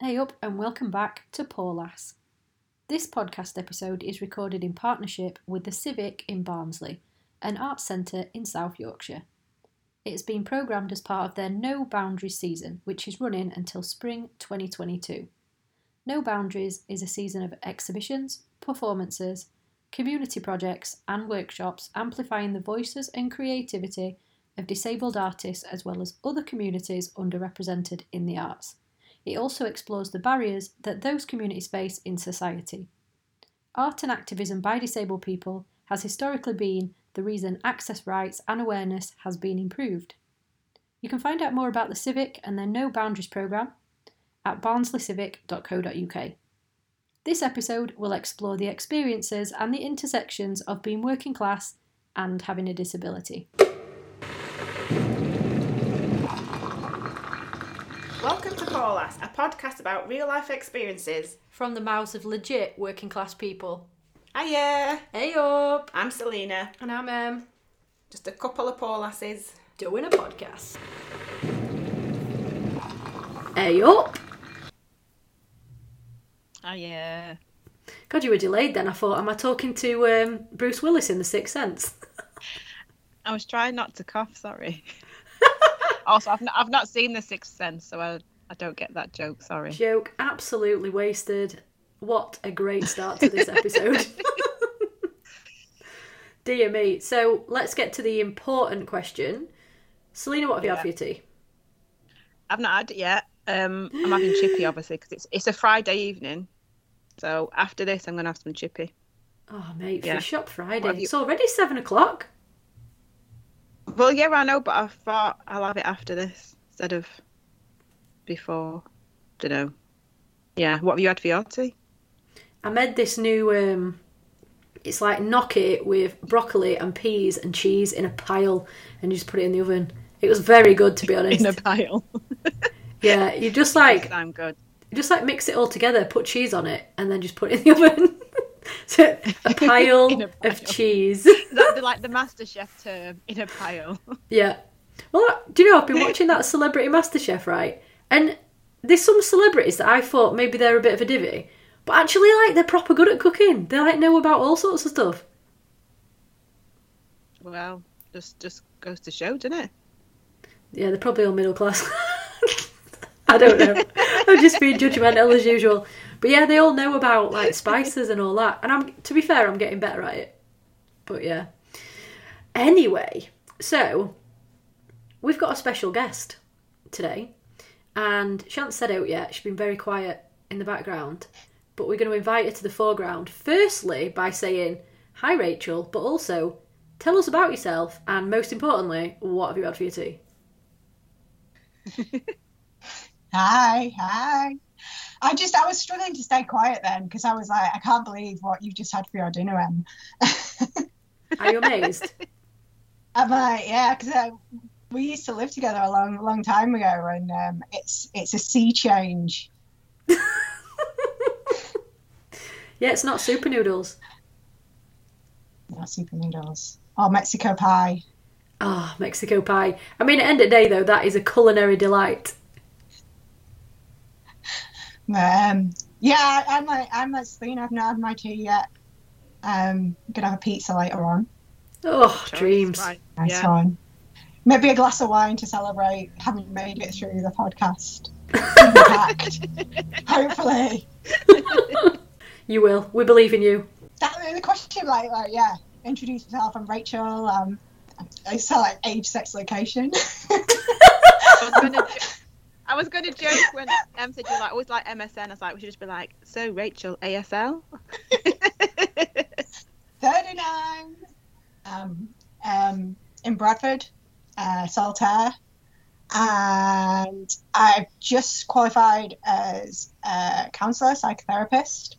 Hey up, and welcome back to Poor Lass. This podcast episode is recorded in partnership with the Civic in Barnsley, an arts centre in South Yorkshire. It has been programmed as part of their No Boundaries season, which is running until spring 2022. No Boundaries is a season of exhibitions, performances, community projects, and workshops amplifying the voices and creativity of disabled artists as well as other communities underrepresented in the arts. It also explores the barriers that those communities face in society. Art and activism by disabled people has historically been the reason access rights and awareness has been improved. You can find out more about the Civic and their No Boundaries programme at barnsleycivic.co.uk. This episode will explore the experiences and the intersections of being working class and having a disability. Welcome to Poor Lass, a podcast about real life experiences. From the mouths of legit working class people. Hiya! Hey up! I'm Selena, And I'm um, just a couple of poor lasses. doing a podcast. Hey up! Oh yeah. God, you were delayed then. I thought, am I talking to um, Bruce Willis in The Sixth Sense? I was trying not to cough. Sorry. also, I've not, I've not seen The Sixth Sense, so I I don't get that joke. Sorry. Joke absolutely wasted. What a great start to this episode. Dear me. So let's get to the important question. Selena, what have you had for your tea? I've not had it yet. Um, I'm having chippy obviously because it's it's a Friday evening. So after this, I'm gonna have some chippy. Oh, mate, Yeah. Fish Shop Friday. You- It's already seven o'clock. Well, yeah, I know, but I thought I'll have it after this instead of before. Don't know. Yeah. What have you had for your tea? I made this new. um It's like gnocchi with broccoli and peas and cheese in a pile, and you just put it in the oven. It was very good, to be honest. In a pile. Yeah, you just like I'm good. you just like mix it all together, put cheese on it, and then just put it in the oven. so a pile, a pile. of cheese. That's the, like the MasterChef term in a pile. Yeah. Well, do you know I've been watching that Celebrity MasterChef, right? And there's some celebrities that I thought maybe they're a bit of a divvy, but actually, like they're proper good at cooking. They like know about all sorts of stuff. well, just just goes to show, doesn't it? Yeah, they're probably all middle class. I don't know. I'm just being judgmental as usual. But yeah, they all know about like spices and all that. And I'm to be fair, I'm getting better at it. But yeah. Anyway, so we've got a special guest today. And she hasn't said out yet. She's been very quiet in the background. But we're going to invite her to the foreground. Firstly, by saying, Hi Rachel, but also tell us about yourself and most importantly, what have you had for your tea? Hi, hi. I just I was struggling to stay quiet then because I was like, I can't believe what you just had for your dinner, Em. Are you amazed? I'm like, yeah, because we used to live together a long, long time ago, and um, it's it's a sea change. yeah, it's not super noodles. Not super noodles or Mexico pie. Ah, Mexico pie. I mean, at the end of the day, though, that is a culinary delight. Um, yeah, I- I'm like I'm like Selena. I've not had my tea yet. Um, gonna have a pizza later on. Oh, Choice, dreams. right. Nice Yeah. one. Maybe a glass of wine to celebrate having made it through the podcast. Impact. Hopefully. You will. We believe in you. that the question like like yeah introduce yourself i'm rachel um i saw like age sex location I was gonna, I was gonna joke when Em said you're like always like MSN. I was like, we should just be like, so Rachel ASL. 39 um um in bradford uh saltaire and i've just qualified as a counselor psychotherapist.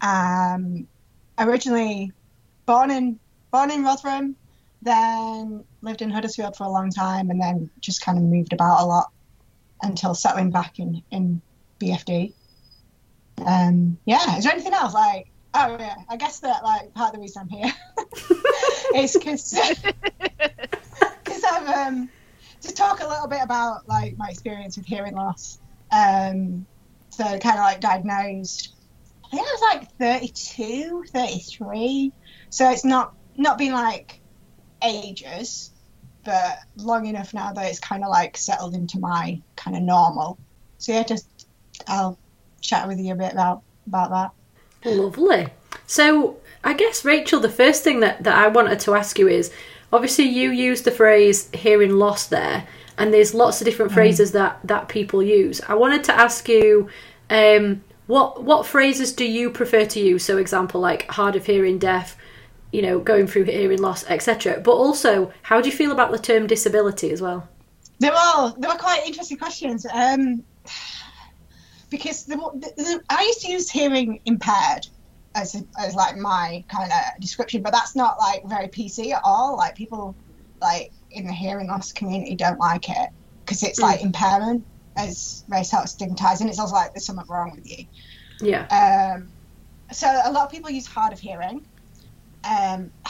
Um originally born in born in rotherham then lived in huddersfield for a long time and then just kind of moved about a lot until settling back in in bfd um yeah is there anything else? Like oh yeah i guess that like part of the reason i'm here is because i'm um to talk a little bit about like my experience with hearing loss um So kind of like diagnosed. I think I was like 32, 33. So it's not not been like ages, but long enough now that it's kind of like settled into my kind of normal. So yeah, just I'll chat with you a bit about about that. Lovely. So I guess Rachel, the first thing that, that I wanted to ask you is obviously you used the phrase hearing loss there, and there's lots of different phrases that, that people use. I wanted to ask you um, what what phrases do you prefer to use? So example like hard of hearing, deaf, you know, going through hearing loss, etc. But also, how do you feel about the term disability as well? They were they were quite interesting questions. Um, because the, the, the, I used to use hearing impaired as, as like my kind of description, but that's not like very PC at all. Like people like in the hearing loss community don't like it because it's like Mm. impairment as of stigmatized, and it's also like there's something wrong with you. Yeah. Um, so a lot of people use hard of hearing. Um,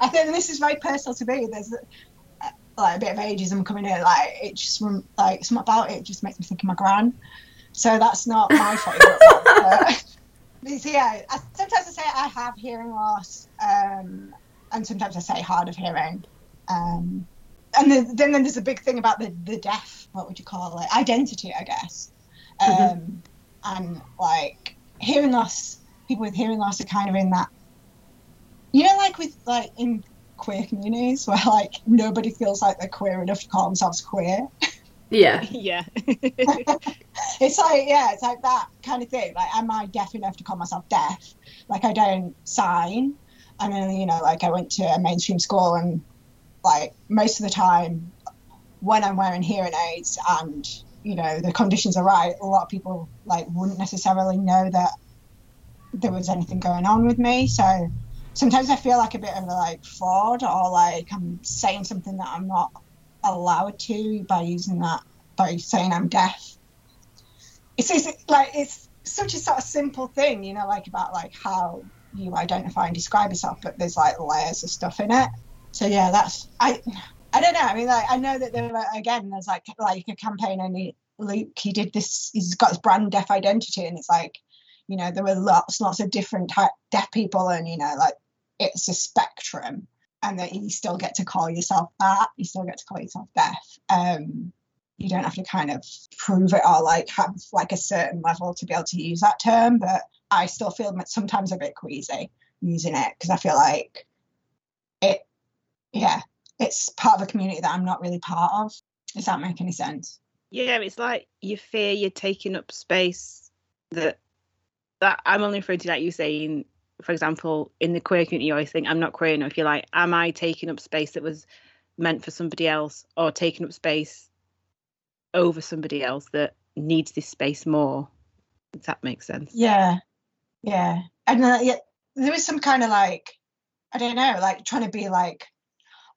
I think this is very personal to me. There's uh, like a bit of ageism coming in. Like it just like something about it just makes me think of my gran. So that's not my favourite. one, but- but so yeah, I, sometimes I say I have hearing loss, um, and sometimes I say hard of hearing. Um, and then, then there's a big thing about the, the deaf. What would you call it? Identity, I guess. Um, Mhm. And like hearing loss, people with hearing loss are kind of in that. You know, like with like in queer communities where like nobody feels like they're queer enough to call themselves queer. Yeah. Yeah. it's like yeah, it's like that kind of thing. Like, am I deaf enough to call myself deaf? Like, I don't sign, I mean, you know, like I went to a mainstream school, and like most of the time, when I'm wearing hearing aids and you know the conditions are right, a lot of people like wouldn't necessarily know that there was anything going on with me. So sometimes I feel like a bit of a like fraud, or like I'm saying something that I'm not allowed to by using that by saying I'm deaf. It's, like it's such a sort of simple thing, you know, like about like how you identify and describe yourself, but there's like layers of stuff in it. So yeah, that's I I don't know. I mean, like I know that there are, again there's like like a campaign and he, Luke he did this. He's got his brand deaf identity, and it's like you know there were lots lots of different type deaf people, and you know like it's a spectrum, and that you still get to call yourself that. You still get to call yourself deaf. Um, you don't have to kind of prove it or like have like a certain level to be able to use that term, but I still feel sometimes a bit queasy using it because I feel like it, yeah, it's part of a community that I'm not really part of. Does that make any sense? Yeah, it's like you fear you're taking up space that that I'm only referring to like you saying, for example, in the queer community, you always think I'm not queer enough. You're like, am I taking up space that was meant for somebody else, or taking up space over somebody else that needs this space more? Does that make sense? Yeah, yeah, and yeah, there was some kind of like, I don't know, like trying to be like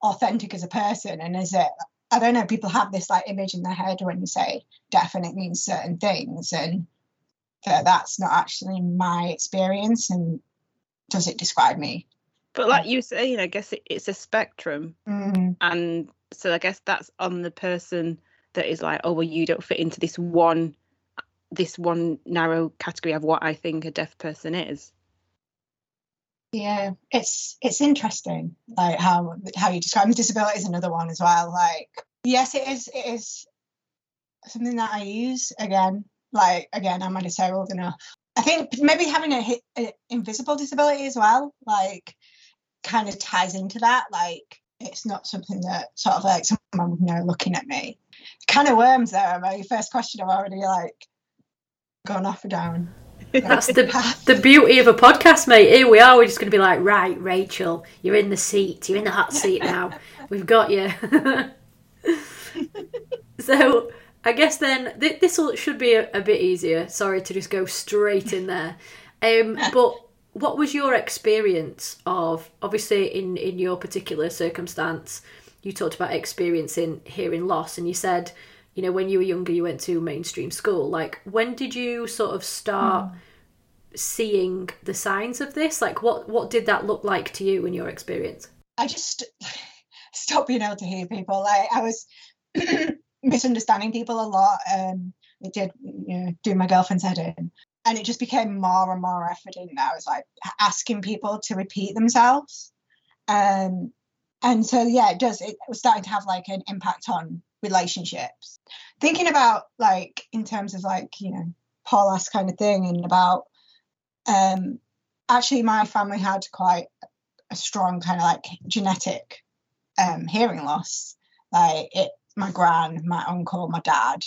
authentic as a person, and is it? I don't know. People have this like image in their head when you say deaf, and it means certain things, and that that's not actually my experience. And does it describe me? But like you say, you know, I guess it, it's a spectrum, Mm, and so I guess that's on the person that is like, oh well, you don't fit into this one, this one narrow category of what I think a deaf person is. yeah, it's it's interesting, like how how you describe disability is another one as well. Like, yes, it is it is something that I use again. Like again, I'm I disabled enough? I think maybe having a, a invisible disability as well, like, kind of ties into that. Like, it's not something that sort of like someone would know looking at me. Kind of worms there. My first question, I've already like gone off and down. That's the the beauty of a podcast, mate. Here we are. We're just going to be like, right, Rachel, you're in the seat. You're in the hot seat now. We've got you. so I guess then th- this should be a, a bit easier. Sorry to just go straight in there. Um, but what was your experience of obviously in in your particular circumstance? You talked about experiencing hearing loss, and you said. You know, when you were younger, you went to mainstream school. Like, when did you sort of start seeing the signs of this? Like, what what did that look like to you in your experience? I just stopped being able to hear people. Like I was misunderstanding people a lot. Um, it did you know, do my girlfriend's head in. And it just became more and more evident that I was like asking people to repeat themselves. Um, and so, yeah, it does. It was starting to have like an impact on relationships. Thinking about like in terms of like, you know, Paul kind of thing and about um actually my family had quite a strong kind of like genetic um hearing loss. Like it my gran, my uncle, my dad,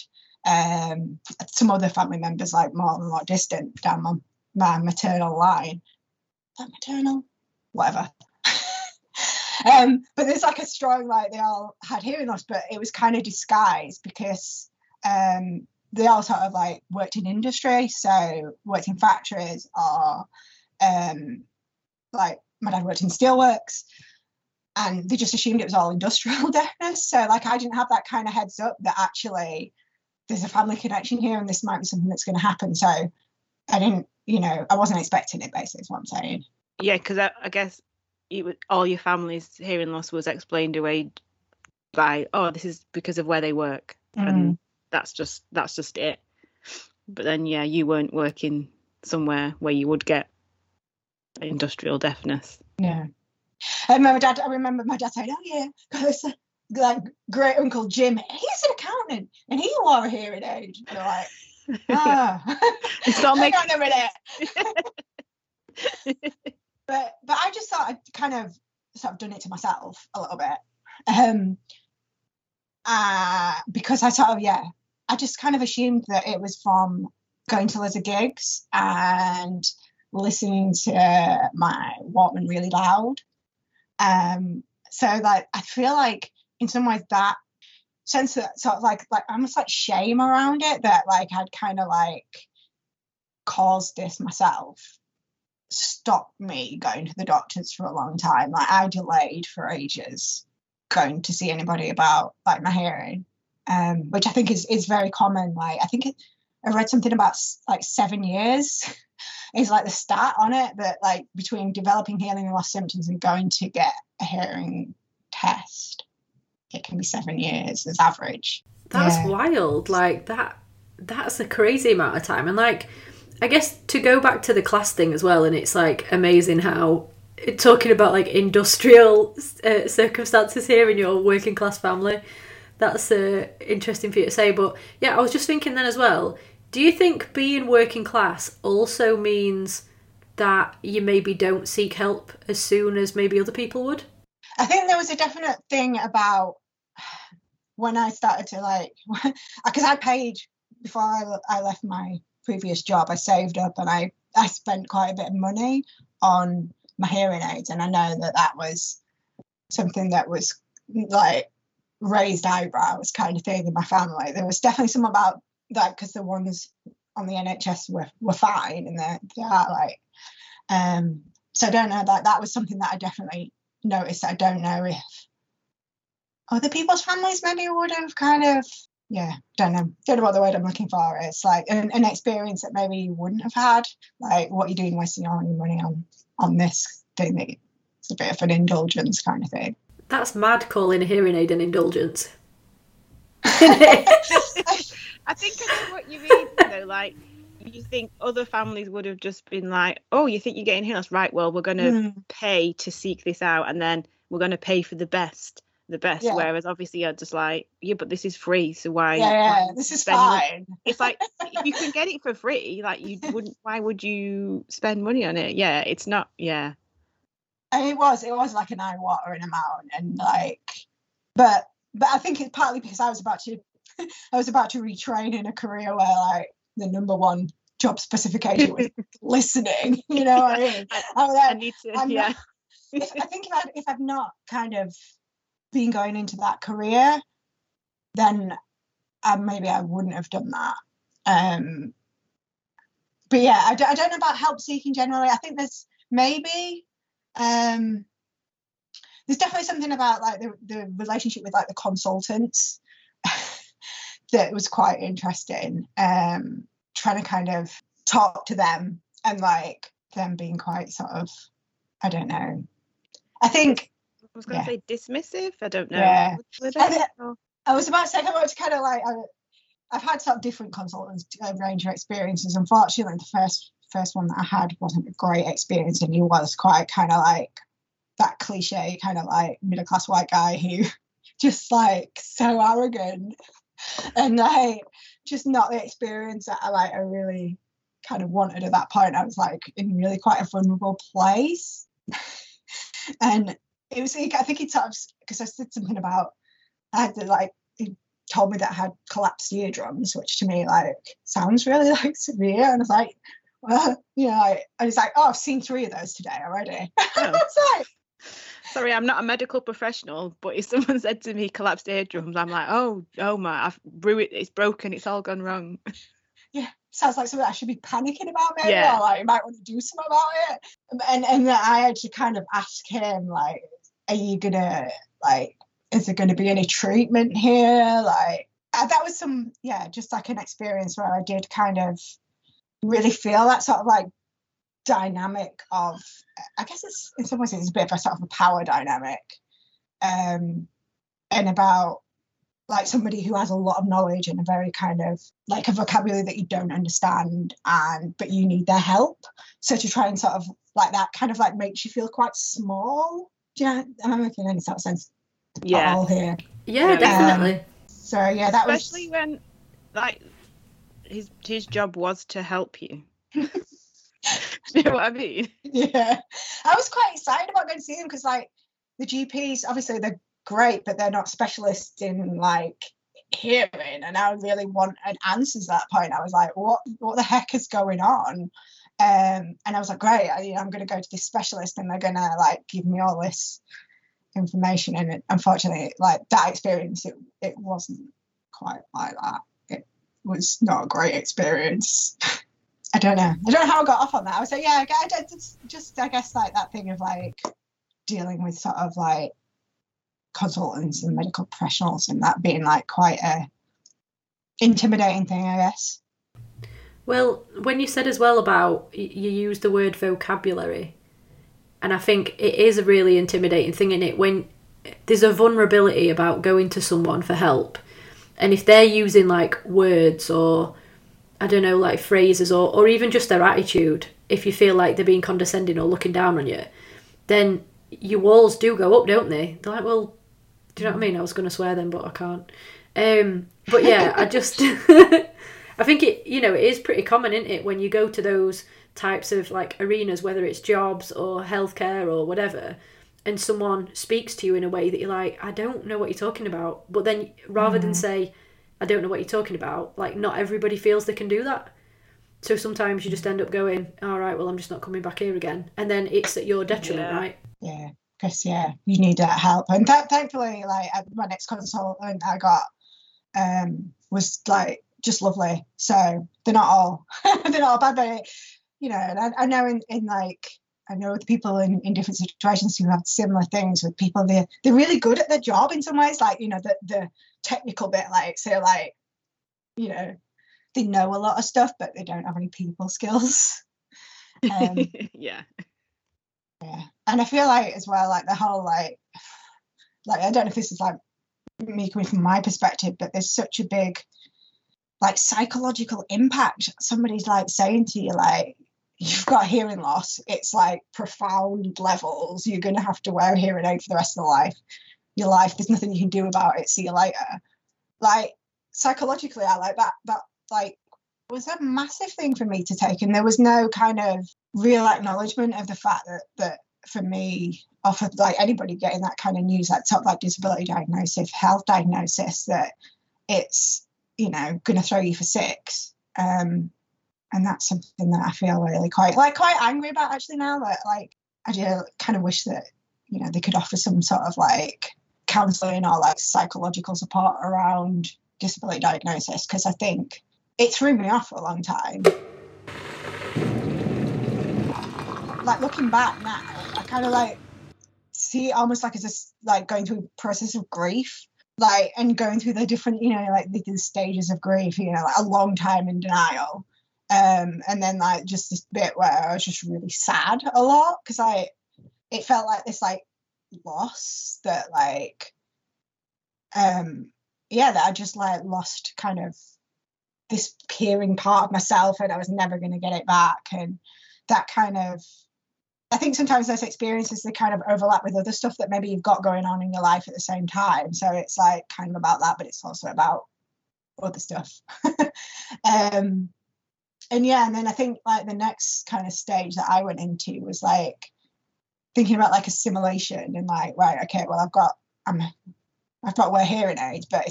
um, some other family members like more and more distant down my, my maternal line. That maternal, whatever. um, but there's like a strong like they all had hearing loss, but it was kind of disguised because um, they all sort of like worked in industry, so worked in factories or um, like my dad worked in steelworks and they just assumed it was all industrial deafness. So like I didn't have that kind of heads up that actually there's a family connection here and this might be something that's going to happen. So I didn't, you know, I wasn't expecting it. Basically, is what I'm saying. Yeah, because I, I, guess it all your family's hearing loss was explained away by oh this is because of where they work mm. and that's just that's just it. But then yeah, you weren't working somewhere where you would get industrial deafness. Yeah. I remember dad. I remember my dad saying, "Oh yeah, because like great uncle Jim, he's an accountant and he wore a hearing aid." And like, ah, it's not making a minute. but but I just thought I'd kind of sort of done it to myself a little bit, um, uh, because I sort of yeah, I just kind of assumed that it was from going to loads of gigs and listening to my Walkman really loud um, so like I feel like in some ways that sense of sort of like like almost like shame around it that like I'd kind of like caused this myself stopped me going to the doctors for a long time. Like I delayed for ages going to see anybody about like my hearing, um, which I think is is very common. Like I think I read something about like seven years is like the stat on it but like between developing hearing loss symptoms and going to get a hearing test, it can be seven years as average. That's yeah. wild. Like that. That's a crazy amount of time. And like, I guess to go back to the class thing as well, and it's like amazing how talking about like industrial uh, circumstances here in your working class family. That's uh, interesting for you to say. But yeah, I was just thinking then as well do you think being working class also means that you maybe don't seek help as soon as maybe other people would? I think there was a definite thing about when I started to like, because I paid before I, I left my previous job, I saved up and I, I spent quite a bit of money on my hearing aids. And I know that that was something that was like raised eyebrows kind of thing in my family. There was definitely some about that because the ones on the NHS were, were fine and they're, they are like um so I don't know that that was something that I definitely noticed. I don't know if other people's families maybe would have kind of yeah don't know don't know what the word I'm looking for. Is like an, an experience that maybe you wouldn't have had like what you're doing wasting all your money on on this thing that it's a bit of an indulgence kind of thing. That's mad calling a hearing aid an indulgence I think I know what you mean though. Like you think other families would have just been like, "Oh, you think you're getting healed? Right. Well, we're going to mm. pay to seek this out, and then we're going to pay for the best, the best." Yeah. Whereas obviously you're just like, "Yeah, but this is free, so why?" Yeah, yeah this is fine. It's like if you can get it for free, like you wouldn't. Why would you spend money on it? Yeah, it's not. Yeah. And it was. It was like an eye-watering amount, and like, but but I think it's partly because I was about to I was about to retrain in a career where like the number one job specification was listening. You know what I mean? I, like, I need to. I'm yeah. Not, if, I think if I if I've not kind of been going into that career, then uh, maybe I wouldn't have done that. Um, but yeah, I d- I don't know about help seeking generally. I think there's maybe um, there's definitely something about like the, the relationship with like the consultants that was quite interesting. Um, trying to kind of talk to them and like them being quite sort of, I don't know. I think I was going to yeah. say dismissive. I don't know. Yeah. I, was about to say I was kind of like, I, I've had sort of different consultants uh, range of experiences. Unfortunately, the first first one that I had wasn't a great experience, and he was quite kind of like that cliche kind of like middle class white guy who just like so arrogant and like just not the experience that I like I really kind of wanted at that point. I was like in really quite a vulnerable place. and it was I think he sort of because I said something about I had to like he told me that I had collapsed eardrums, which to me like sounds really like severe. And I was like, well, you know, I, I was like, oh, I've seen three of those today already. Oh. it's like Sorry, I'm not a medical professional, but if someone said to me collapsed eardrums, I'm like, oh, oh my, I've ruined, it's broken, it's all gone wrong. Yeah, sounds like something I should be panicking about, maybe, yeah. or like you might want to do something about it. And and I had to kind of ask him, like, are you gonna like, is there going to be any treatment here? Like, uh, that was some, yeah, just like an experience where I did kind of really feel that sort of like dynamic of I guess it's in some ways it's a bit of a sort of a power dynamic. Um and about like somebody who has a lot of knowledge and a very kind of like a vocabulary that you don't understand and but you need their help. So to try and sort of like that kind of like makes you feel quite small. Do you know, am I making any sort of sense? Yeah. All here. Yeah, um, definitely. So yeah, that especially was... Especially when like his his job was to help you. you know what I mean? Yeah. I was quite excited about going to see him because, like, the GPs, obviously, they're great, but they're not specialists in, like, hearing. And I really wanted answers at that point. I was like, what, what the heck is going on? Um, and I was like, great, I, am going to go to this specialist and they're going to, like, give me all this information. And it, unfortunately, like, that experience, it, it wasn't quite like that. It was not a great experience. I don't know. I don't know how I got off on that. I was like, yeah, I, I just, just, I guess, like that thing of like dealing with sort of like consultants and medical professionals and that being like quite a intimidating thing, I guess. Well, when you said as well about you use the word vocabulary, and I think it is a really intimidating thing in it when there's a vulnerability about going to someone for help, and if they're using like words or I don't know, like phrases or, or even just their attitude, if you feel like they're being condescending or looking down on you, then your walls do go up, don't they? They're like, well, do you know what I mean? I was going to swear then, but I can't. Um, but yeah, I just, I think it, you know, it is pretty common, isn't it, when you go to those types of like arenas, whether it's jobs or healthcare or whatever, and someone speaks to you in a way that you're like, I don't know what you're talking about. But then rather mm. than say, I don't know what you're talking about. Like, not everybody feels they can do that. So sometimes you just end up going, all right, well, I'm just not coming back here again. And then it's at your detriment, yeah. right? Yeah. Because, yeah, you need that help. And th- thankfully, like, my next consultant I got um, was, like, just lovely. So they're not all, they're not all bad, but, you know, and I, I know in, in, like, I know the people in, in different situations who have similar things with people. They're they're really good at their job in some ways. Like you know the the technical bit, like so, like you know they know a lot of stuff, but they don't have any people skills. Um, yeah. Yeah, and I feel like as well, like the whole like, like I don't know if this is like me coming from my perspective, but there's such a big like psychological impact. Somebody's like saying to you like, you've got hearing loss, it's like profound levels. You're going to have to wear a hearing aid for the rest of the life. Your life, there's nothing you can do about it. See you later. Like psychologically, I like that. That like was a massive thing for me to take, and there was no kind of real acknowledgement of the fact that that for me, or like anybody getting that kind of news, like top like disability diagnosis, health diagnosis, that it's you know going to throw you for six. Um, and that's something that I feel really quite like quite angry about actually now that like I do kind of wish that you know they could offer some sort of like counselling or like psychological support around disability diagnosis because I think it threw me off for a long time. Like looking back now, I kind of like see almost like it's just like going through a process of grief like and going through the different you know like the, the stages of grief you know like a long time in denial um, and then like just this bit where I was just really sad a lot because I it felt like this like loss that like um yeah that I just like lost kind of this hearing part of myself and I was never going to get it back. And that kind of, I think sometimes those experiences they kind of overlap with other stuff that maybe you've got going on in your life at the same time. So it's like kind of about that, but it's also about other stuff. um, and yeah, and then I think like the next kind of stage that I went into was like thinking about like assimilation and like, right, okay, well, I've got, I'm I've got wear hearing aids, but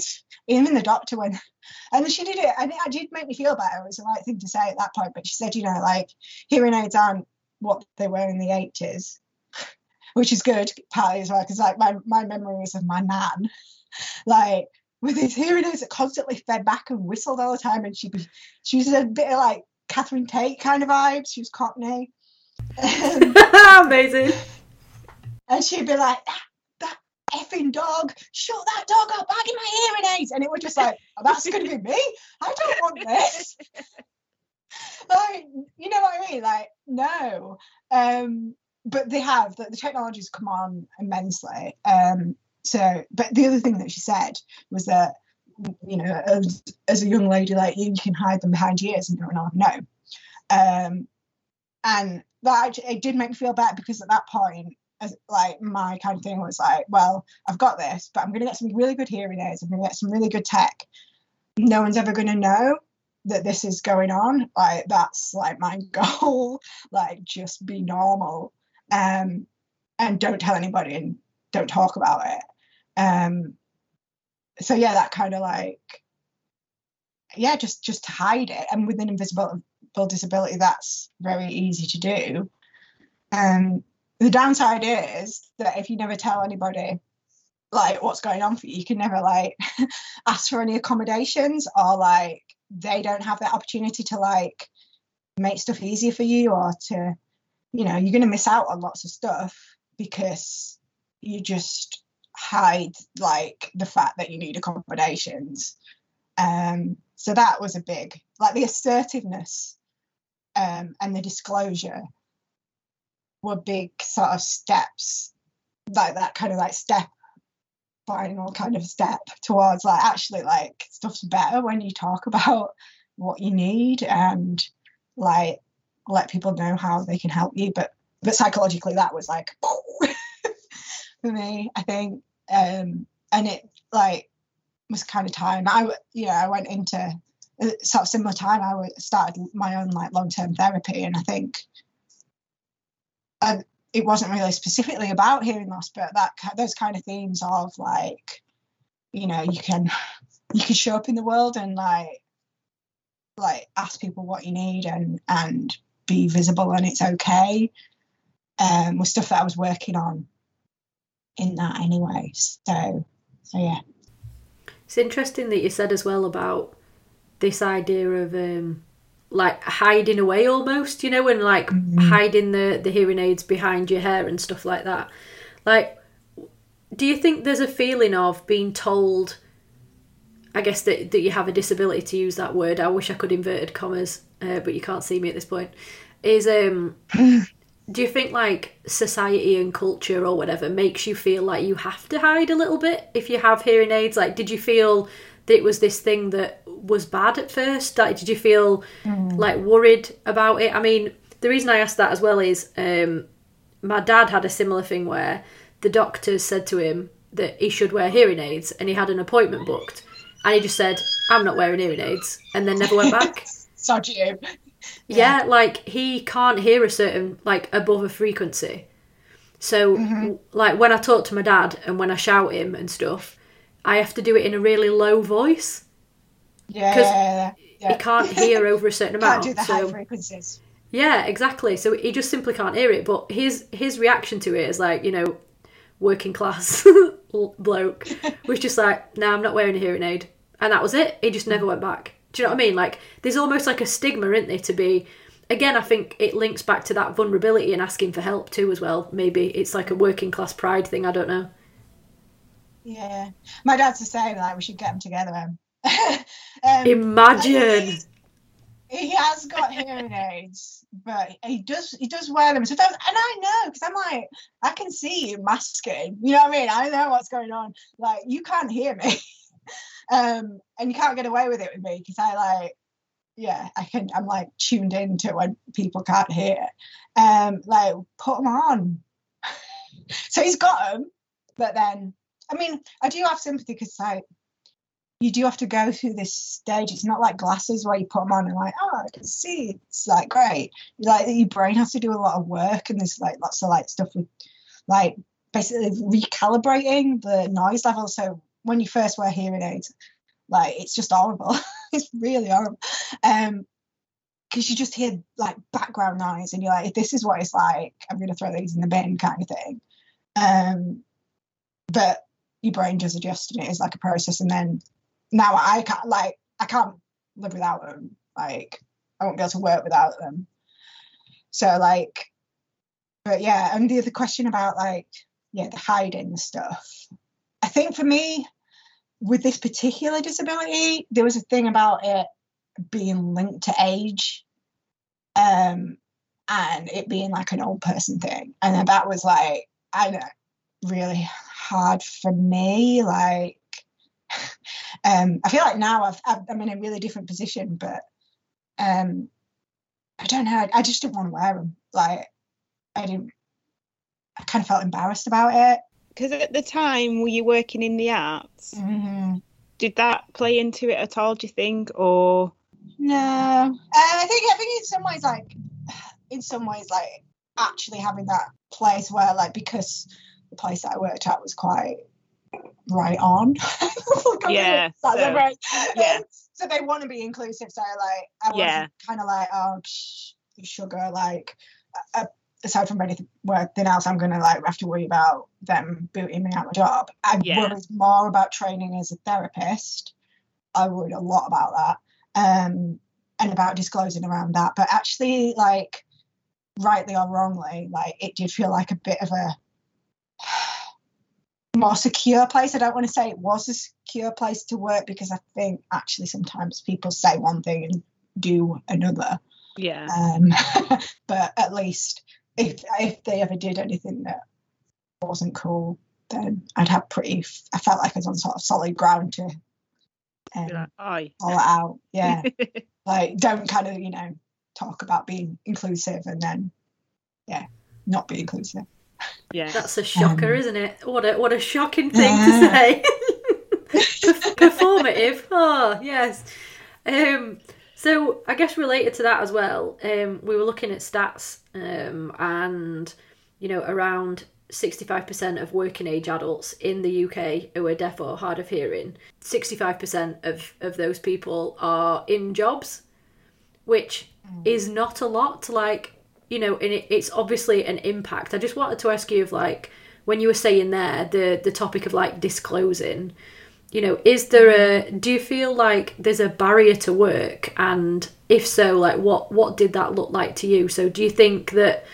even the doctor went, and she did it, and it did make me feel better. It was the right thing to say at that point. But she said, you know, like hearing aids aren't what they were in the 80s, which is good, partly as well, because like my, my memories of my nan, like with these hearing aids that constantly fed back and whistled all the time, and she she was a bit of like Catherine Tate kind of vibes. She was Cockney. Um, Amazing. And she'd be like, that that effing dog, shut that dog up, bagging my hearing aids. And it was just like, oh, that's going to be me. I don't want this. like, you know what I mean? Like, no. Um, but they have, the, the technology's come on immensely. Um, so, but the other thing that she said was that, you know, as, as a young lady like you, you can hide them behind your ears and don't know. Um, and that it did make me feel better because at that point as like my kind of thing was like, well, I've got this, but I'm going to get some really good hearing aids. I'm going to get some really good tech. No one's ever going to know that this is going on. Like that's like my goal. like just be normal, um, and don't tell anybody and don't talk about it. Um, so yeah, that kind of like, yeah, just just hide it. And with an invisible disability, that's very easy to do. Um, the downside is that if you never tell anybody like what's going on for you, you can never like ask for any accommodations or like they don't have that opportunity to like make stuff easier for you or to you know you're going to miss out on lots of stuff because you just hide like the fact that you need accommodations. Um so that was a big like the assertiveness um and the disclosure were big sort of steps, like that kind of like step final kind of step towards like actually like stuff's better when you talk about what you need and like let people know how they can help you. But but psychologically that was like for me i think um and it like was kind of time. I you know i went into uh, sort of similar time i started my own like long-term therapy. And i think and it wasn't really specifically about hearing loss, but that those kind of themes of like, you know, you can you can show up in the world and like like ask people what you need and and be visible and it's okay um was stuff that I was working on in that anyway so so yeah. It's interesting that you said as well about this idea of um like hiding away almost, you know, and like mm-hmm. hiding the the hearing aids behind your hair and stuff like that. Like, do you think there's a feeling of being told? I guess that that you have a disability to use that word. I wish I could inverted commas, uh, but you can't see me at this point. Is um. do you think like society and culture or whatever makes you feel like you have to hide a little bit if you have hearing aids like did you feel that it was this thing that was bad at first? Like, did you feel mm. like worried about it? I mean, the reason I asked that as well is um, my dad had a similar thing where the doctors said to him that he should wear hearing aids, and he had an appointment booked, and he just said, "I'm not wearing hearing aids," and then never went back. Such you. Yeah. yeah, like he can't hear a certain like above a frequency. So, mm-hmm. like when I talk to my dad and when I shout him and stuff, I have to do it in a really low voice. Yeah, because yeah, yeah. he can't hear over a certain amount. Can't do the so, high frequencies. Yeah, exactly. So he just simply can't hear it. But his his reaction to it is like you know, working class bloke was just like, "No, nah, I'm not wearing a hearing aid," and that was it. He just never went back. Do you know what I mean? Like, there's almost like a stigma, isn't there, to be. Again, I think it links back to that vulnerability and asking for help too, as well. Maybe it's like a working class pride thing. I don't know. Yeah, my dad's the same. Like we should get them together. Um, um Imagine. He, has got hearing aids, but he does he does wear them sometimes, and I know because I'm like I can see you masking. You know what I mean? I know what's going on. Like you can't hear me, um, and you can't get away with it with me because I like yeah, I can. I'm like tuned into when people can't hear. Um, like put them on. so he's got them, but then I mean, I do have sympathy because like you do have to go through this stage. It's not like glasses where you put them on and like, oh, I can see. It's like great. Like your brain has to do a lot of work, and there's like lots of like stuff with like basically recalibrating the noise level. So when you first wear hearing aids, like it's just horrible. it's really horrible. Um, because you just hear like background noise and you're like, if this is what it's like, I'm gonna throw these in the bin kind of thing. Um, but your brain just adjusting it is like a process, and then now I can't like I can't live without them. Like I won't be able to work without them. So like, but yeah, and the other question about like yeah the hiding stuff. I think for me, with this particular disability, there was a thing about it being linked to age, um, and it being like an old person thing, and that was like I don't know, really hard for me. Like, um, I feel like now I've, i am in a really different position, but um, I don't know. I, I just didn't want to wear them. Like, I didn't. I kind of felt embarrassed about it. Because at the time, were you working in the arts? Mm-hmm. Did that play into it at all? Do you think, or no? Uh, I think I think in some ways, like in some ways, like actually having that place where, like, because the place that I worked at was quite right on. like, yeah. So, right. yeah. so they want to be inclusive. So like, I was yeah. kind of like, oh, sugar, like. Uh, aside from anything else, I'm gonna like have to worry about them booting me out of my job. I yeah. worried more about training as a therapist. I worried a lot about that, um, and about disclosing around that. But actually, like, rightly or wrongly, like it did feel like a bit of a more secure place. I don't want to say it was a secure place to work because I think actually sometimes people say one thing and do another. Yeah. Um, but at least if if they ever did anything that wasn't cool, then I'd have pretty. I felt like I was on sort of solid ground to um, like, Aye. out. Yeah, like don't kind of you know talk about being inclusive and then yeah not be inclusive. Yeah, that's a shocker, um, isn't it? What a what a shocking thing to say. Performative. Oh yes. Um, so I guess related to that as well, um, we were looking at stats, um, and you know around sixty-five percent of working age adults in the UK who are deaf or hard of hearing, sixty-five percent of of those people are in jobs, which mm. is not a lot. Like, you know, and it, it's obviously an impact. I just wanted to ask you of like when you were saying there the the topic of like disclosing you know is there a do you feel like there's a barrier to work and if so like what what did that look like to you so do you think that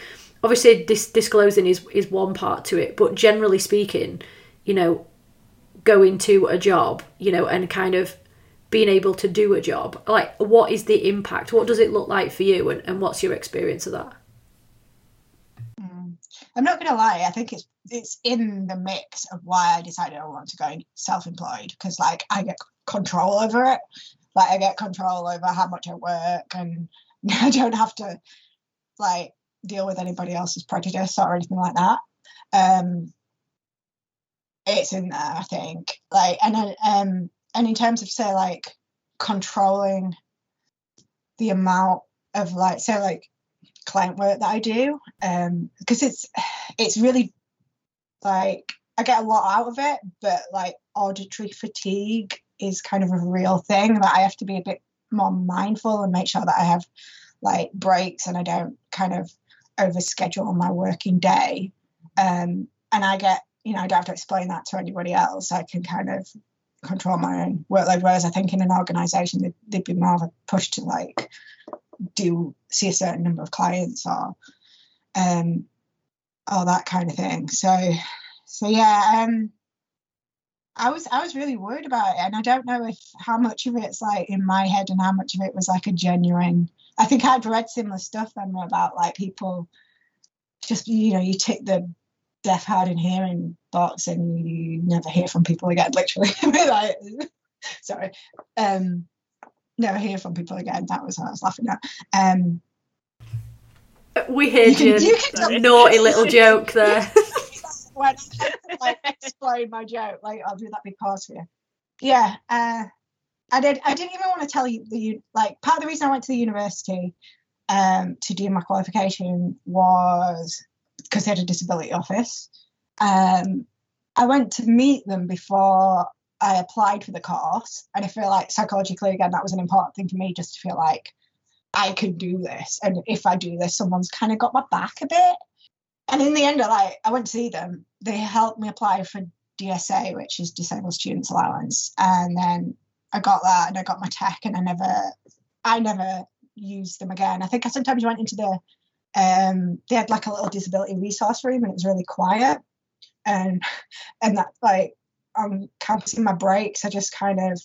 obviously dis- disclosing is is one part to it but generally speaking you know going to a job you know and kind of being able to do a job like what is the impact what does it look like for you and, and what's your experience of that. I'm not gonna lie i think it's it's in the mix of why I decided I want to go self-employed because like I get control over it. Like I get control over how much I work and I don't have to like deal with anybody else's prejudice or anything like that. Um it's in there, I think. Like and um and in terms of say like controlling the amount of like say like client work that I do um because it's it's really like I get a lot out of it, but like auditory fatigue is kind of a real thing that I have to be a bit more mindful and make sure that I have like breaks and I don't kind of overschedule my working day. Um, and I get, you know, I don't have to explain that to anybody else. I can kind of control my own workload. Whereas I think in an organization, they'd, they'd be more of a push to like do see a certain number of clients or um, all that kind of thing. So, so yeah, um, I was I was really worried about it, and I don't know if how much of it's like in my head and how much of it was like a genuine. I think I'd read similar stuff then about like people just you know you take the deaf hard and hearing box and you never hear from people again literally like sorry um never hear from people again. That was what I was laughing at. Um, We heard You can- you can tell- naughty little joke there. when I like explain my joke, like I'll do that big pause for you. Yeah, uh, I did. I didn't even want to tell you the u- like part of the reason I went to the university um, to do my qualification was because they had a disability office. Um, I went to meet them before I applied for the course, and I feel like psychologically again that was an important thing for me just to feel like I could do this, and if I do this, someone's kind of got my back a bit. And in the end, I like I went to see them. They helped me apply for DSA, which is Disabled Students Allowance, and then I got that, and I got my tech, and I never, I never used them again. I think I sometimes went into the, um, they had like a little disability resource room, and it was really quiet, and and that like Um, on counting my breaks, I just kind of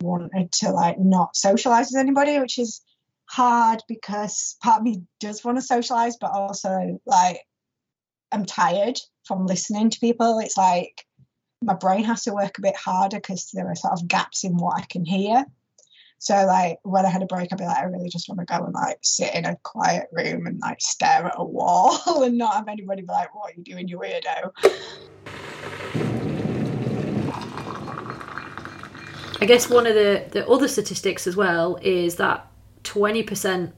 wanted to like not socialize with anybody, which is hard because part of me does want to socialize, but also like I'm tired from listening to people. It's like my brain has to work a bit harder because there are sort of gaps in what I can hear. So like when I had a break, I'd be like, I really just want to go and like sit in a quiet room and like stare at a wall and not have anybody be like, What are you doing, you weirdo? I guess one of the, the other statistics as well is that 20%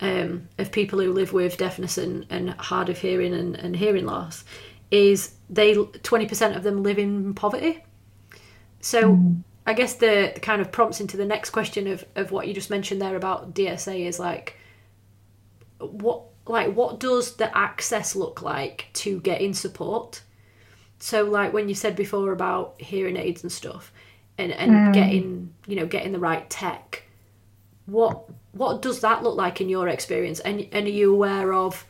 um, of people who live with deafness and, and hard of hearing and, and hearing loss is they 20% of them live in poverty. So I guess the, the kind of prompts into the next question of, of what you just mentioned there about DSA is like what like what does the access look like to getting support? So like when you said before about hearing aids and stuff and, and mm. getting you know getting the right tech what what does that look like in your experience? And and are you aware of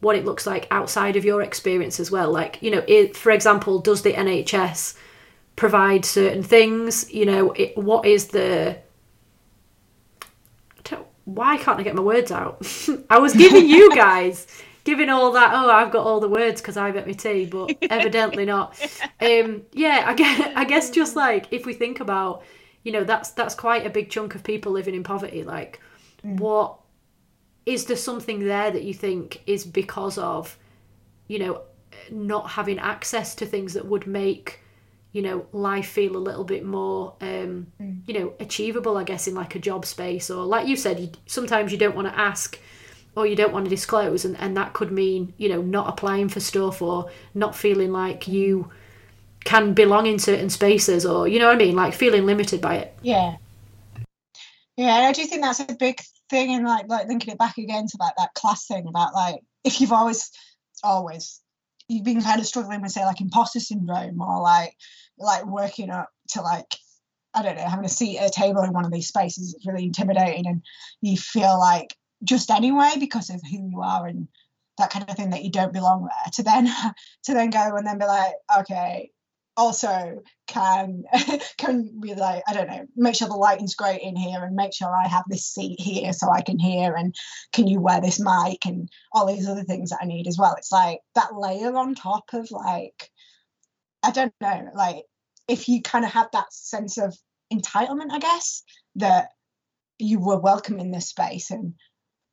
what it looks like outside of your experience as well? Like you know it, for example does the NHS provide certain things? You know it, what is the why can't I get my words out? I was giving you guys giving all that oh I've got all the words because I've had my tea but evidently not. Um yeah I guess, I guess just like if we think about you know that's that's quite a big chunk of people living in poverty like what is there something there that you think is because of you know not having access to things that would make you know life feel a little bit more um you know achievable i guess in like a job space or like you said you, sometimes you don't want to ask or you don't want to disclose and, and that could mean you know not applying for stuff or not feeling like you can belong in certain spaces or you know what i mean like feeling limited by it Yeah. Yeah, and I do think that's a big thing in like like linking it back again to like that class thing about like if you've always always you've been kind of struggling with say like imposter syndrome or like like working up to like I don't know, having a seat at a table in one of these spaces is really intimidating and you feel like just anyway because of who you are and that kind of thing that you don't belong there to then to then go and then be like, okay, also can can be like I don't know make sure the lighting's great in here and make sure I have this seat here so I can hear and can you wear this mic and all these other things that I need as well. It's like that layer on top of like I don't know like if you kind of have that sense of entitlement I guess that you were welcome in this space and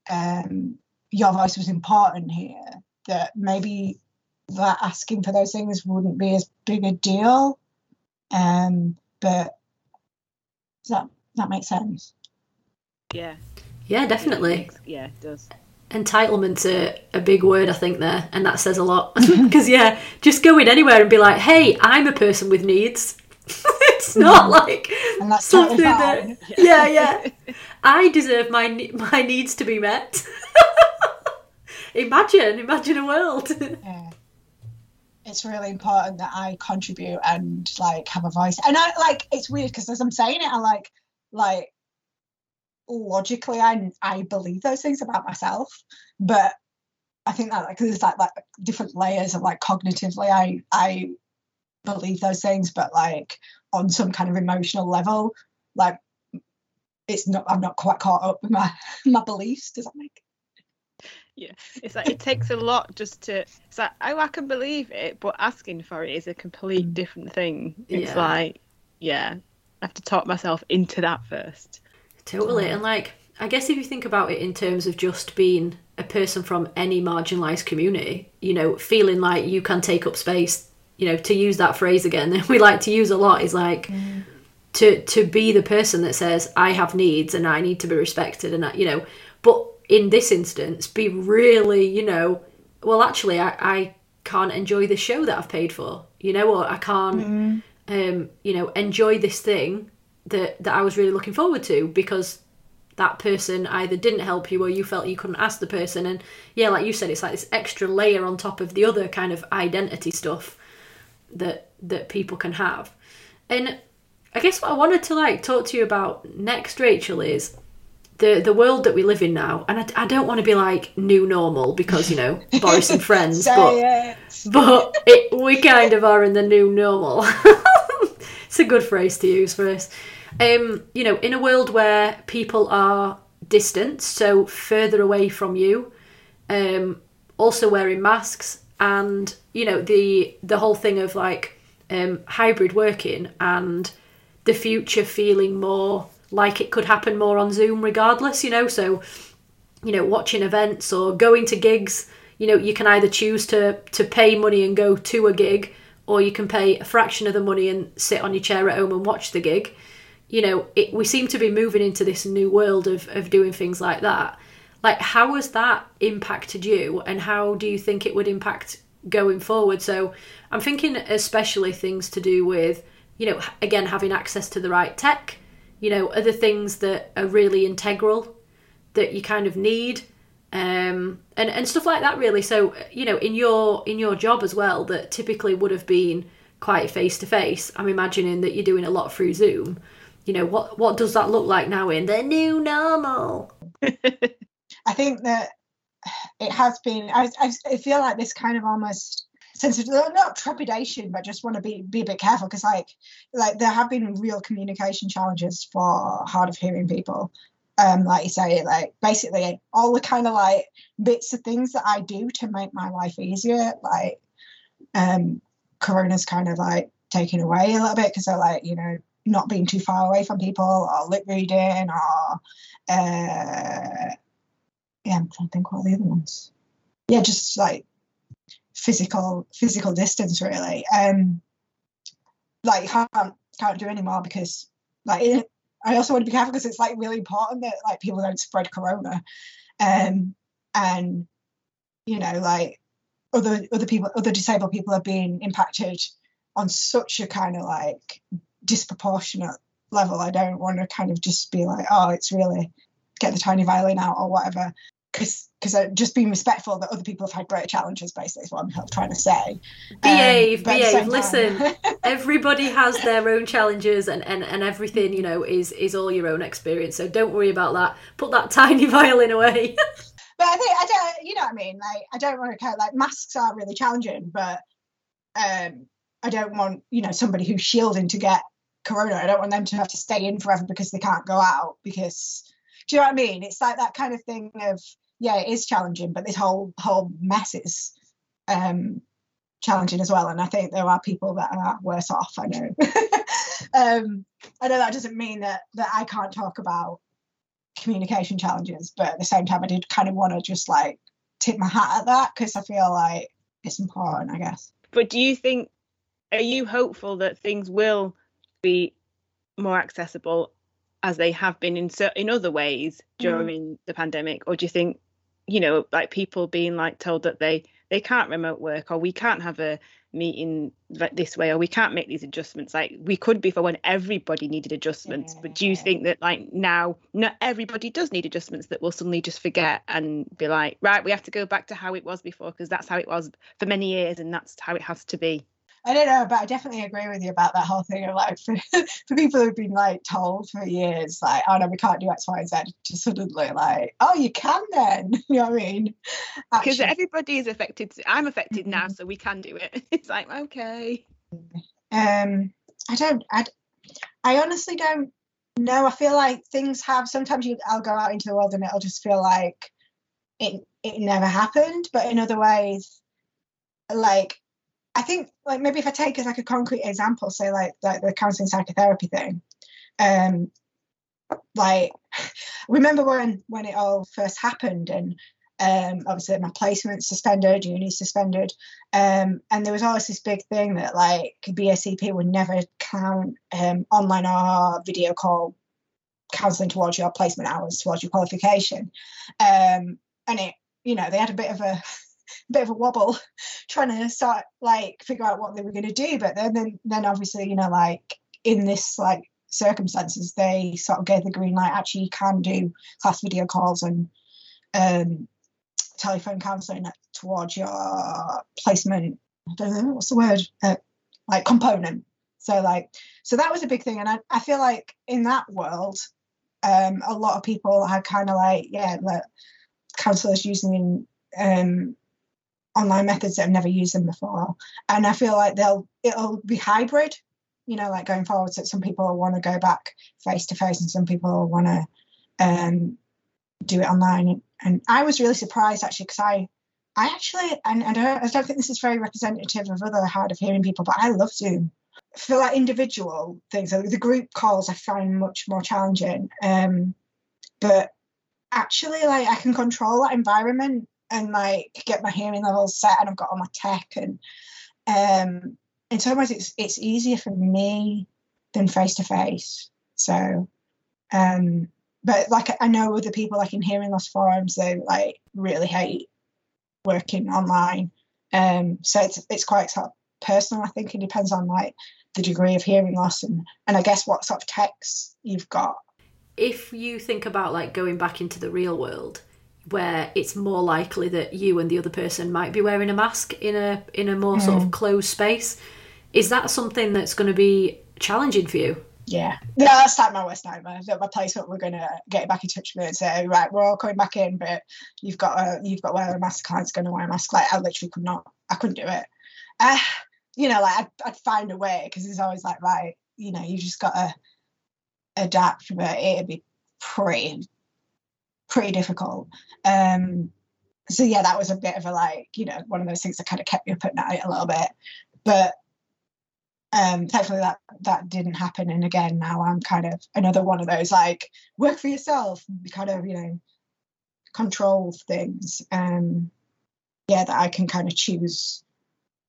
um your voice was important here that maybe that asking for those things wouldn't be as big a deal. Um, but does that that make sense? Yeah. yeah definitely Makes- Yeah, it does. entitlement's a, a big word i think there and that says a lot because yeah just go in anywhere and be like hey i'm a person with needs it's not mm. like And that's something that fine. yeah yeah i deserve my my needs to be met imagine imagine a world Yeah. It's really important that I contribute and like have a voice. And I like it's weird because as I'm saying it, I like like logically I I believe those things about myself, but I think that like there's like like different layers of like cognitively I I believe those things, but like on some kind of emotional level, like it's not I'm not quite caught up with my my beliefs. Does that make yeah It's like it takes a lot just to. It's like oh, I can believe it, but asking for it is a complete mm. different thing. It's Yeah. like, yeah, I have to talk myself into that first. Totally. And like, I guess if you think about it in terms of just being a person from any marginalized community, you know, feeling like you can take up space, you know, to use that phrase again that we like to use a lot is like to to be the person that says I have needs and I need to be respected and I, you know, but in this instance be really, you know, well actually I, I can't enjoy the show that I've paid for, you know, or I can't um, you know, enjoy this thing that that I was really looking forward to because that person either didn't help you or you felt you couldn't ask the person. And yeah like you said it's like this extra layer on top of the other kind of identity stuff that that people can have and i guess what i wanted to like talk to you about next rachel is the the world that we live in now and i, I don't want to be like new normal because you know boris and friends but it. but it, we kind of are in the new normal. it's a good phrase to use for us. Um, you know, in a world where people are distant, so further away from you, um, also wearing masks, and you know the the whole thing of like um, hybrid working and the future feeling more like it could happen more on Zoom, regardless. You know, so you know watching events or going to gigs you know you can either choose to to pay money and go to a gig or you can pay a fraction of the money and sit on your chair at home and watch the gig you know it, we seem to be moving into this new world of of doing things like that like how has that impacted you and how do you think it would impact going forward? So i'm thinking especially things to do with you know again having access to the right tech you know other things that are really integral that you kind of need um, and and stuff like that really. So you know in your in your job as well that typically would have been quite face to face i'm imagining that you're doing a lot through zoom. You know what what does that look like now in the new normal I think that it has been. I, I, feel like this kind of almost sense of not trepidation, but just want to be be a bit careful because like like there have been real communication challenges for hard of hearing people. Um, like you say, like basically all the kind of like bits of things that I do to make my life easier, like um, Corona's kind of like taken away a little bit because they're like you know not being too far away from people or lip reading or uh, yeah, I'm trying to think what the other ones. Yeah, just like physical physical distance really. Um like can't can't do anymore because like I also want to be careful because it's like really important that like people don't spread corona. Um and you know like other other people other disabled people are being impacted on such a kind of like disproportionate level. I don't want to kind of just be like, oh, it's really get the tiny violin out or whatever. Because because just being respectful that other people have had greater challenges, basically, is what I'm trying to say. behave Um, but at the behave listen everybody has their own challenges and, and and everything you know is is all your own experience so don't worry about that put that tiny violin away but I think I don't, you know what I mean. Like I don't want to kind of like masks are really challenging, but um, I don't want you know somebody who's shielding to get corona. I don't want them to have to stay in forever because they can't go out. Because do you know what I mean? It's like that kind of thing of yeah, it is challenging, but this whole whole mess is um, challenging as well. And I think there are people that are worse off. I know. um, I know that doesn't mean that that I can't talk about communication challenges, but at the same time, I did kind of want to just like tip my hat at that because I feel like it's important, I guess. But do you think, are you hopeful that things will be more accessible as they have been in cer- in other ways during mm. the pandemic, or do you think, you know, like people being like told that they they can't remote work or we can't have a meeting like this way or we can't make these adjustments? Like we could be for when everybody needed adjustments but do you think that like now not everybody does need adjustments that we'll suddenly just forget and be like right we have to go back to how it was before because that's how it was for many years and that's how it has to be I don't know, but I definitely agree with you about that whole thing of like for, for people who've been like told for years, like, oh no, we can't do X, Y, and Z, to suddenly like, oh, you can then. You know what I mean? because everybody is affected i'm affected now Mhm. so we can do it it's like okay um, I don't, I, I honestly don't know. I feel like things have. Sometimes you, I'll go out into the world and it'll just feel like it, it never happened. But in other ways, like I think, like maybe if I take as like a concrete example, say like like the counseling psychotherapy thing, um, like remember when when it all first happened and um, obviously my placement suspended, uni suspended, um, and there was always this big thing that like BACP would never count um, online or video call counselling towards your placement hours towards your qualification, um, and it you know they had a bit of a bit of a wobble trying to start like figure out what they were going to do, but then then then obviously you know like in this like circumstances they sort of gave the green light actually you can do class video calls and um telephone counselling towards your placement. I don't know what's the word, uh, like component. So like, so that was a big thing, and I, I feel like in that world, um, a lot of people had kind of like, yeah, like counsellors using um, online methods that I've never used them before, and I feel like they'll it'll be hybrid. You know, like going forward, so some people want to go back face to face, and some people want to um, do it online and I was really surprised actually because I I actually and I don't I don't think this is very representative of other hard of hearing people, but I love Zoom. For like individual things, the group calls I find much more challenging. Um, but actually, like I can control that environment and like get my hearing levels set, and I've got all my tech, and um, in some ways, it's it's easier for me than face to face. So, um, but like I know other people like in hearing loss forums, they like really hate working online. Um, so it's it's quite sort of personal. I think it depends on like the degree of hearing loss and and I guess what sort of techs you've got. If you think about like going back into the real world, where it's more likely that you and the other person might be wearing a mask in a in a more mm. sort of mm. closed space, is that something that's going to be challenging for you? yeah, no, that's like my worst nightmare. That my placement we're gonna get back in touch with and say, right, we're all coming back in, but you've got a you've got to wear a mask. Client's gonna wear a mask. Like I literally could not. I couldn't do it. Uh, you know, like I'd, I'd find a way because it's always like, right, you know, you just gotta adapt, but it'd be pretty pretty difficult. Um, so yeah, that was a bit of a like, you know, one of those things that kind of kept me up at night a little bit. But um, thankfully that that didn't happen and again now i'm kind of another one of those like work for yourself kind of you know control things um yeah that i can kind of choose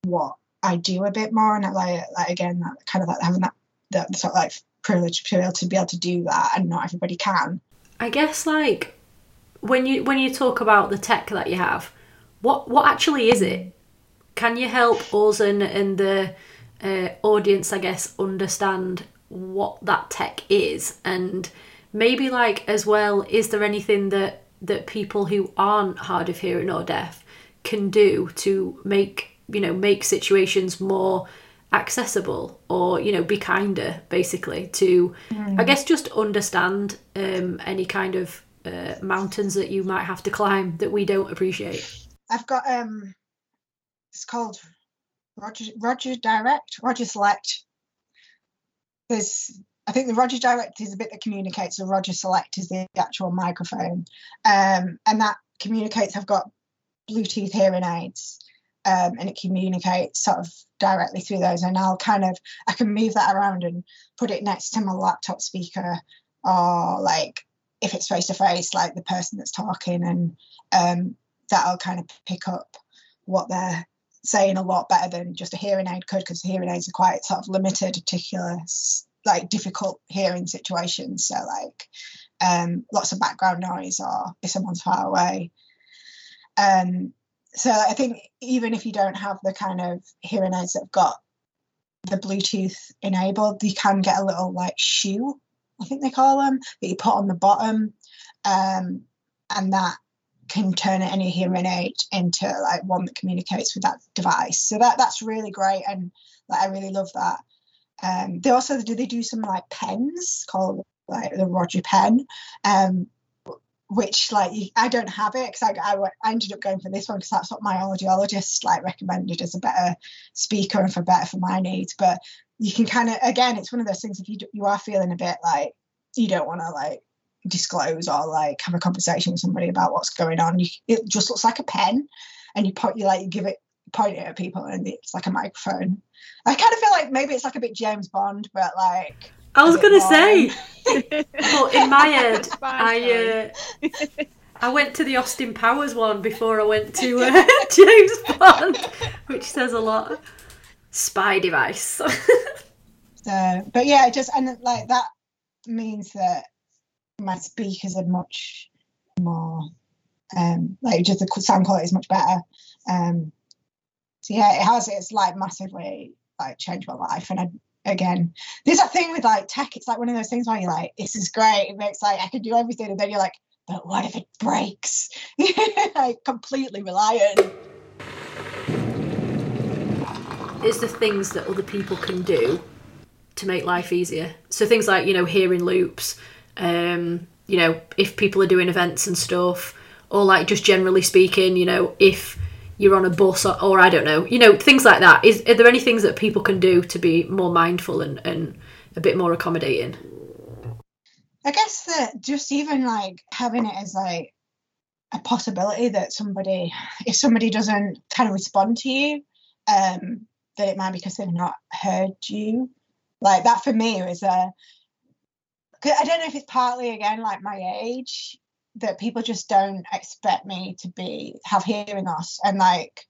what i do a bit more and like like again that kind of like having that that sort of like privilege to be able to be able to do that and not everybody can i guess like when you when you talk about the tech that you have what what actually is it can you help us and and the uh, audience, I guess, understand what that tech is and maybe like as well is there anything that that people who aren't hard of hearing or deaf can do to make you know make situations more accessible or you know be kinder basically to mm. i guess just understand um, any kind of uh, mountains that you might have to climb that we don't appreciate i've got um it's called Roger Roger Direct, Roger Select. There's I think the Roger Direct is a bit that communicates. The Roger Select is the actual microphone, um, and that communicates. I've got Bluetooth hearing aids, um, and it communicates sort of directly through those. And I'll kind of I can move that around and put it next to my laptop speaker, or like if it's face to face, like the person that's talking, and um, that'll kind of pick up what they're saying a lot better than just a hearing aid could because hearing aids are quite sort of limited, particular like difficult hearing situations. So like um, lots of background noise or if someone's far away. Um, so I think even if you don't have the kind of hearing aids that have got the Bluetooth enabled, you can get a little like shoe, I think they call them, that you put on the bottom. Um, and that can turn any hearing aid into like one that communicates with that device. So that that's really great, and like I really love that. Um, they also do they do some like pens called like the Roger pen, um, which like I don't have it because I, I, I ended up going for this one because that's what my audiologist like recommended as a better speaker and for better for my needs. But you can kind of again, it's one of those things if you you are feeling a bit like you don't want to like disclose or like have a conversation with somebody about what's going on. You, it just looks like a pen, and you point you like you give it point it at people, and it's like a microphone. I kind of feel like maybe it's like a bit James Bond, but like I was gonna say, but in my head, I uh, I went to the Austin Powers one before I went to uh, James Bond, which says a lot. Spy device. So, but yeah, just and like that means that my speakers are much more um like just the sound quality is much better. Um so yeah, it has it's like massively like changed my life. And I, again, there's that thing with like tech, it's like one of those things where you're like, this is great. It makes like I can do everything, and then you're like, but what if it breaks? like completely reliant. is the things that other people can do to make life easier. So things like, you know, hearing loops, um, you know, if people are doing events and stuff, or like just generally speaking, you know, if you're on a bus or, or I don't know, you know, things like that. Is are there any things that people can do to be more mindful and, and a bit more accommodating? I guess that just even like having it as like a possibility that somebody, if somebody doesn't kind of respond to you, um, that it might be because they've not heard you. Like that for me was a. I don't know if it's partly again like my age that people just don't expect me to be have hearing loss and like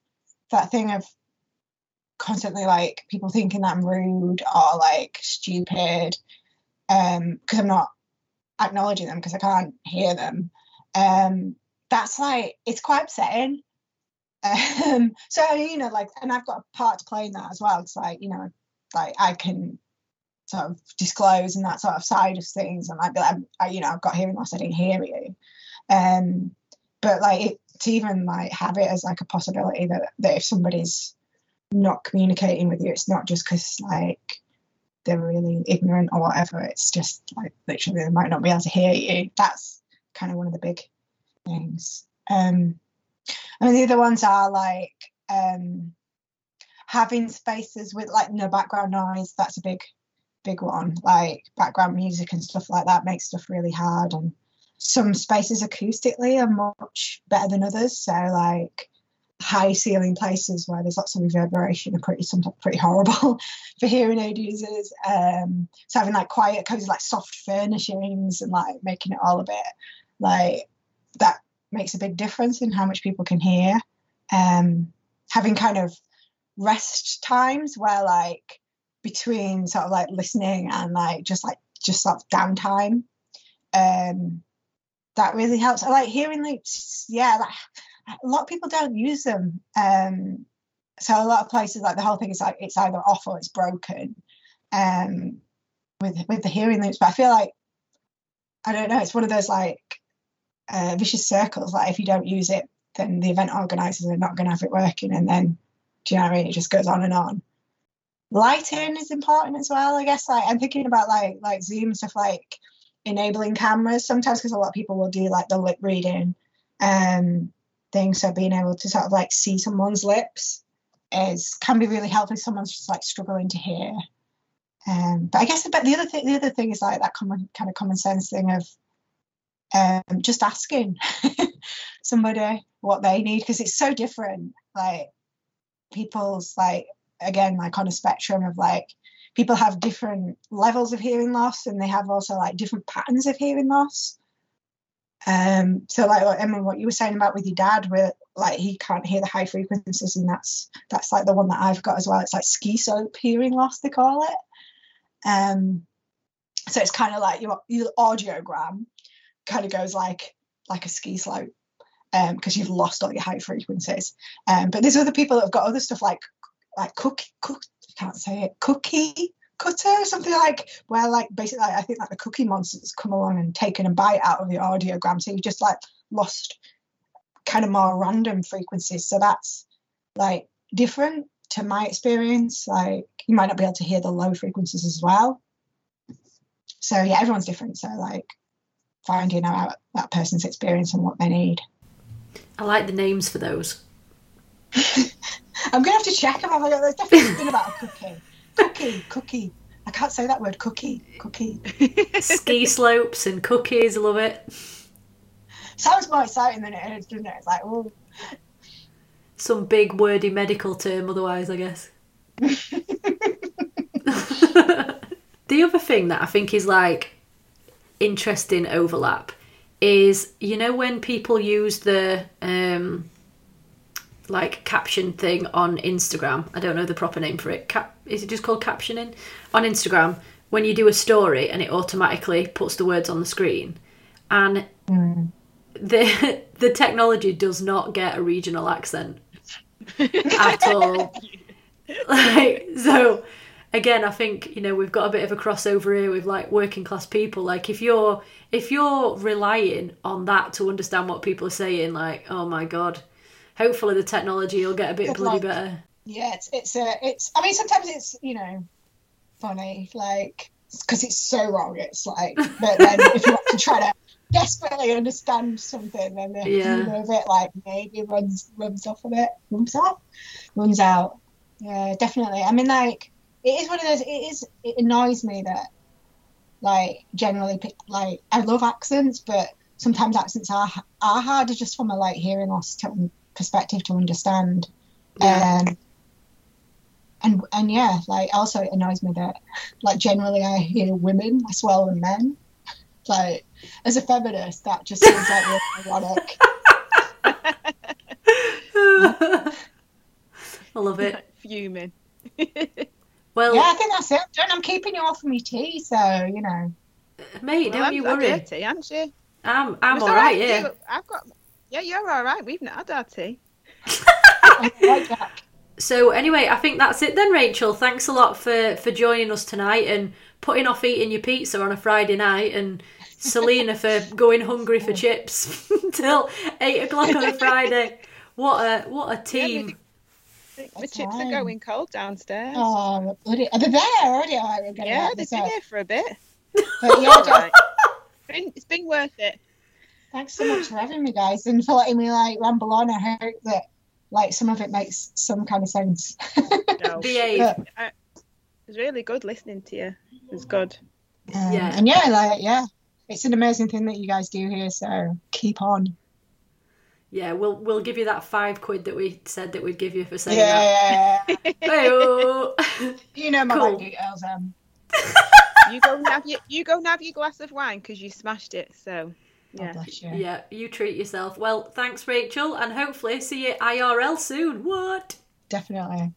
that thing of constantly like people thinking that I'm rude or like stupid um because I'm not acknowledging them because I can't hear them. Um, that's like it's quite upsetting. Um, so you know, like, and I've got a part to play in that as well. It's like you know, like I can sort of disclose and that sort of side of things, and like, like I, you know, I've got hearing loss. I didn't hear you. Um, but like it, to even like have it as like a possibility that that if somebody's not communicating with you, it's not just because like they're really ignorant or whatever. It's just like literally they might not be able to hear you. That's kind of one of the big things. Um, I mean, the other ones are like um, having spaces with like no background noise. That's a big, big one. Like background music and stuff like that makes stuff really hard. And some spaces acoustically are much better than others. So like high ceiling places where there's lots of reverberation are pretty sometimes pretty horrible for hearing aid users. Um, so having like quiet, of like soft furnishings and like making it all a bit like that makes a big difference in how much people can hear. Um, having kind of rest times where like between sort of like listening and like just like just sort of downtime. Um, that really helps. I like hearing loops. Yeah, like a lot of people don't use them. Um, so a lot of places like the whole thing is like it's either off or it's broken. Um, with with the hearing loops, but I feel like I don't know. It's one of those like uh, vicious circles. Like if you don't use it, then the event organisers are not going to have it working, and then do you know what I mean? It just goes on and on. Lighting is important as well. I guess like I'm thinking about like like Zoom stuff like enabling cameras sometimes because a lot of people will do like the lip reading um thing. So being able to sort of like see someone's lips is can be really helpful if someone's just like struggling to hear. Um, but I guess but the other thing the other thing is like that common kind of common sense thing of um, just asking somebody what they need because it's so different. Like people's like again like on a spectrum of like people have different levels of hearing loss and they have also like different patterns of hearing loss. Um, so like Emma, what you were saying about with your dad, where like he can't hear the high frequencies, and that's that's like the one that I've got as well. It's like ski slope hearing loss, they call it. Um, so it's kind of like your your audiogram kind of goes like like a ski slope um because you've lost all your high frequencies. Um, but there's other people that have got other stuff like like cook cook I can't say it cookie cutter or something like where like basically I think like the cookie monsters come along and taken a bite out of the audiogram. So you just like lost kind of more random frequencies. So that's like different to my experience. Like you might not be able to hear the low frequencies as well. So yeah everyone's different. So like finding out that person's experience and what they need. I like the names for those. I'm gonna have to check them. I've there's definitely something about a cookie. Cookie, cookie. I can't say that word. Cookie, cookie. Ski slopes and cookies, love it. Sounds more exciting than it is, doesn't it? It's like, oh, Some big wordy medical term otherwise, I guess. The other thing that I think is like interesting overlap is you know when people use the um like caption thing on Instagram. I don't know the proper name for it. Cap is it just called captioning on Instagram? When you do a story and it automatically puts the words on the screen, and hmm. the the technology does not get a regional accent at all. like so again i think you know we've got a bit of a crossover here with like working class people like if you're if you're relying on that to understand what people are saying like oh my god hopefully the technology will get a bit Good bloody luck. better Yeah, it's it's a it's. I mean, sometimes it's you know funny, like because it's so wrong. It's like, but then if you want to try to desperately understand something, then the Yeah. humor of it like maybe runs runs off a bit, runs off, runs out. Yeah, definitely. I mean, like it is one of those. It is. It annoys me that like generally like I love accents, but sometimes accents are are harder just from a like hearing loss to, perspective to understand. Yeah. Um, and and yeah, like also it annoys me that like generally I hear women less well than men. Like as a feminist, that just seems like really ironic. i love it Fuming. well Yeah, I think that's it. John, I'm keeping you off from your tea, so you know. mate Well, don't I'm, you I'm worry dirty, aren't you? i'm i'm all right you. yeah I've got. Yeah, you're all right. We've not had our tea. I like that. So anyway, I think that's it then, Rachel. Thanks a lot for for joining us tonight and putting off eating your pizza on a Friday night, and Selena for going hungry for chips till eight o'clock on a Friday. What a what a team! The chips fine. are going cold downstairs. Oh, bloody, are they there already? All right, we're gonna yeah, they've this been here for a bit. But yeah, All right. Been- It's been worth it. Thanks so much for having me, guys, and for letting me like ramble on. I hope that like some of it makes some kind of sense. No, Behave. But, it was really good listening to you. It's good. um, Yeah. and yeah, like yeah, it's an amazing thing that you guys do here. So keep on. Yeah, we'll we'll give you that five quid that we said that we'd give you for saying that. Yeah, Hey-oh. you know my Cool. bank details. Um, You go and have your you go and have your glass of wine because you smashed it. So God yeah. bless you. yeah, you treat yourself. Well, thanks, Rachel, and hopefully see you IRL soon. What? Definitely.